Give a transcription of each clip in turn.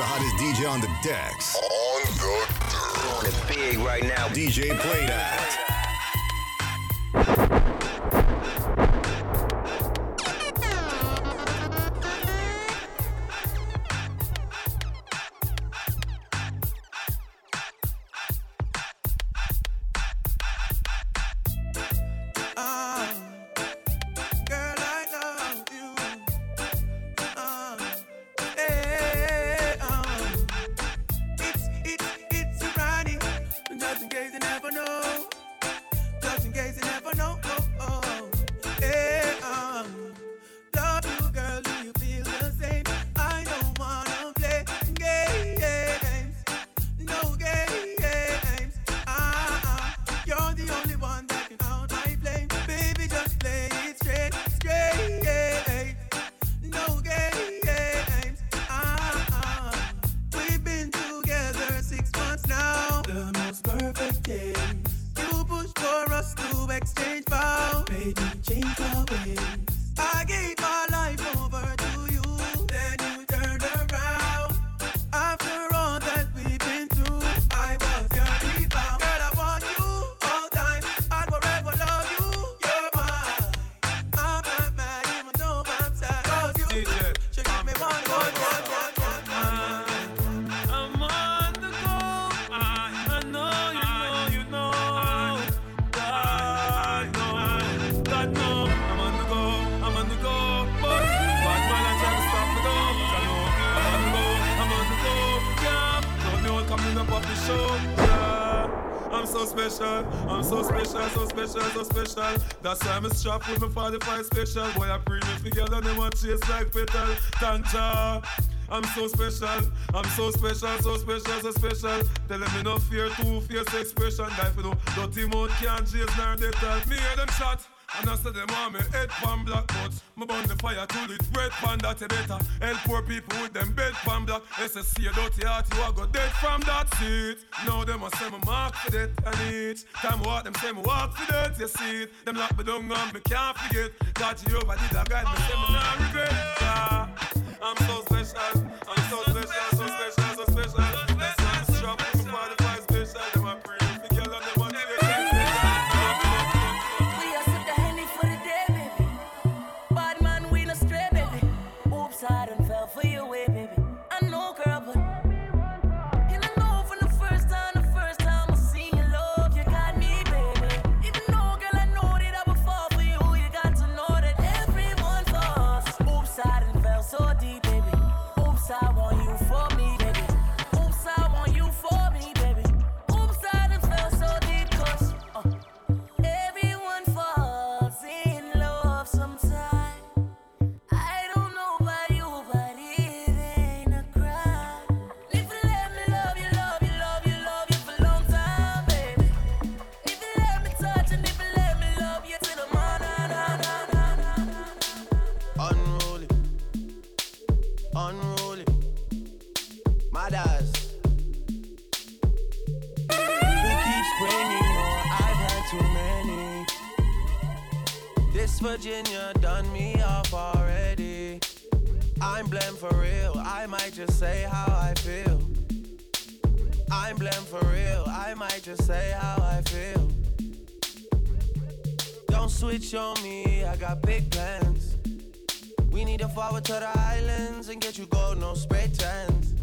the hottest DJ on the decks. On the On it big right now. DJ PlayDAT. I'm so special, I'm so special, so special, so special. That's why I'm a strap with my 45 special. Boy, I bring me together and they want chase like petal. Thank Jah. I'm so special, I'm so special, so special, so special. Tell them me no fear, two fierce expression. Guy for no dirty mouth can't chase nor they tell me hear them shot. And I say them want me head pan black but Me burn the fire till it red pan that you better Help poor people with them bed pan black. SSC a dirty heart you a go dead from that seat. Now them a say me mark for that and each Time what them say me walk for that you see it. Them lock me down and me can't forget. God Jehovah did a guide me say me not regret. Yeah. I'm so special I'm blamed for real. I might just say how I feel. I'm blamed for real. I might just say how I feel. Don't switch on me. I got big plans. We need to forward to the islands and get you gold, no spray tans.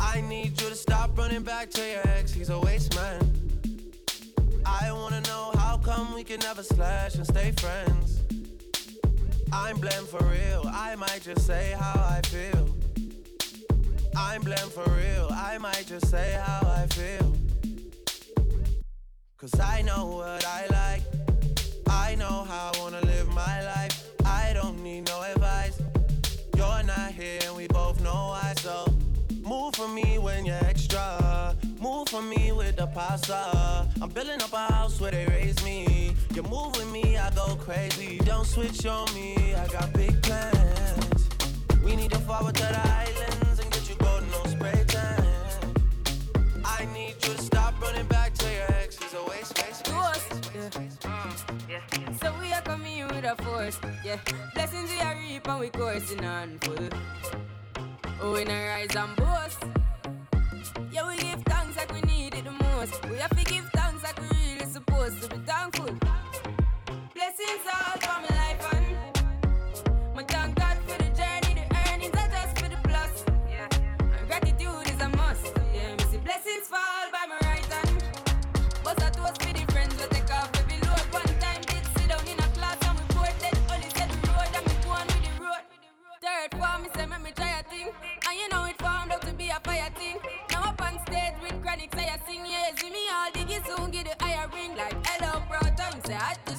I need you to stop running back to your ex, he's a waste man. I wanna know how come we can never slash and stay friends. I'm blamed for real, I might just say how I feel. I'm blamed for real, I might just say how I feel. Cause I know what I like, I know how I wanna live my life. I don't need no advice. You're not here and we both know why, so move for me when you're extra. Move for me with the pasta. I'm building up a house where they raise me crazy. Don't switch on me, I got big plans. We need to forward to the islands and get you golden on spray tan. I need you to stop running back to your ex. It's a waste, waste, waste, waste, waste mm, yeah. So we are coming with a force, yeah. Blessings we are reaping, we coursing on full. Oh, we rise and boast. Yeah, we give thanks like we need it the most. We are. Sing yeah, see me all diggy soon, get the higher ring like hello, bro. Time say hot to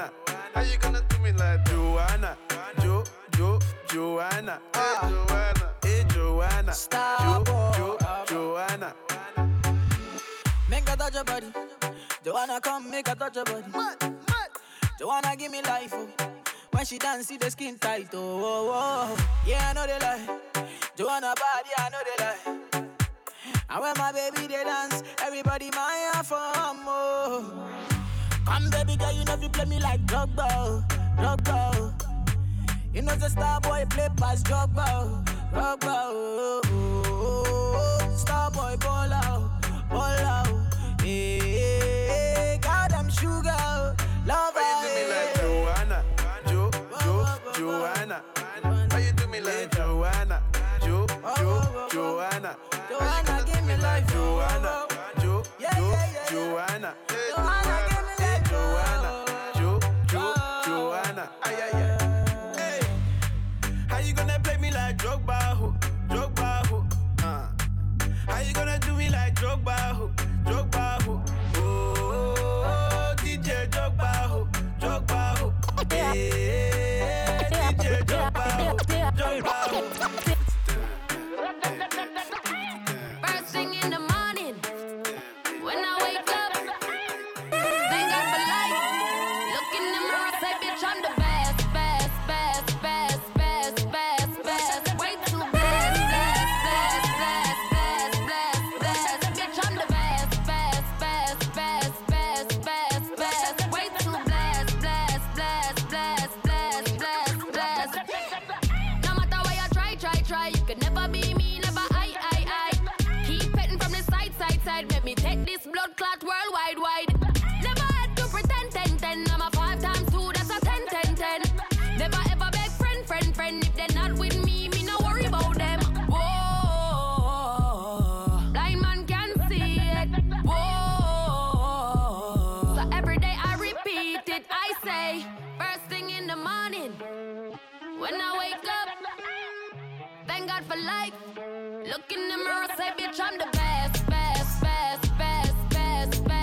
Joanna. How you gonna do me like Joanna? Jo, Jo, Joanna. Hey, Joanna. Hey, Joanna. Star jo, jo, Joanna. Make a touch your body. Joanna, come make a touch your body. Joanna, give me life. Oh. When she dance, see the skin tight. Oh, oh, oh. yeah, I know they lie. Joanna body, I know they lie. And when my baby they dance, everybody my for oh, more. Oh, oh. And baby girl, you know you play me like Drogba, Drogba. You know the star boy play pass Drogba, Drogba. Star boy ball out, ball out. Hey. God, I'm sugar, love Why you do me like Joanna, Jo, Jo, Joanna? How you do me like Joanna, Jo, Jo, Joanna? Joanna, give me like Joanna. Oh. Never be me, never I, I, I. Keep petting from the side, side, side. Let me take this blood clot worldwide, wide. For life. Look in the mirror, say, bitch, I'm the best, best, best, best, best, best.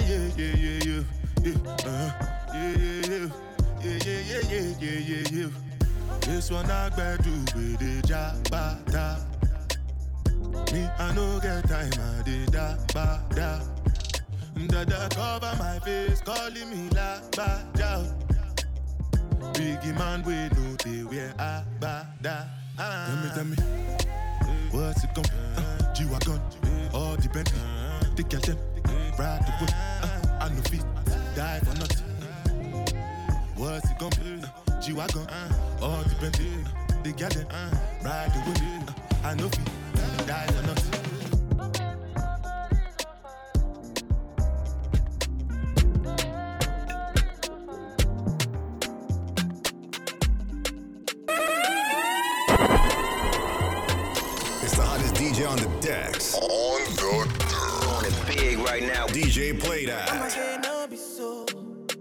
Yeah, yeah, yeah, yeah, yeah, yeah, yeah, yeah, yeah, yeah, yeah, yeah, yeah, yeah, yeah, yeah. This one I better with the jabata. Me, I no get time, I did da ba da. Dada cover my face, calling me la ba da. Biggie man, we know they wear a bada. Tell me, tell me, what's it gon' uh, G-Wagon, all the Bentley, the girl them, ride the whip. Uh, I know die for nothing. What's it gonna be? Uh, G wagon, uh, all. Uh, the uh, ride the whip. Uh, I know die for nothing. on the decks. On the on big right now. DJ Play I'ma That. no be so.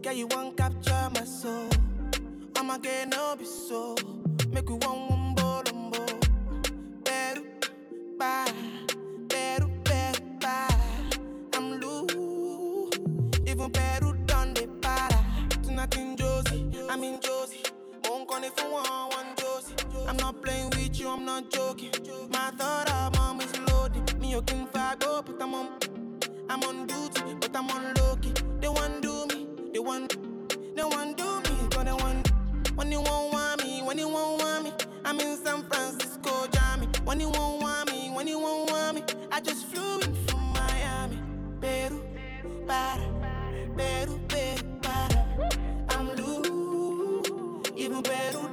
Girl, you want capture my soul. I'ma get no be so. Make we one one bolombo. Peru, bye. Peru, Peru, bye. I'm loose. Even Peru done the para. Tonight in Josie, I'm in Josie. Won't call it for one, one Josie. I'm not playing with you, I'm not joking. My thought of mom is loaded. Me, you can fire go, but I'm on. I'm on duty, but I'm on low key. They want do me, they want, they want do me, but they want. When you won't want me, when you won't want me, I'm in San Francisco, Jammy. When you won't want me, when you won't want me, I just flew in from Miami, Peru, para, Peru, Peru, para. I'm loose, even better.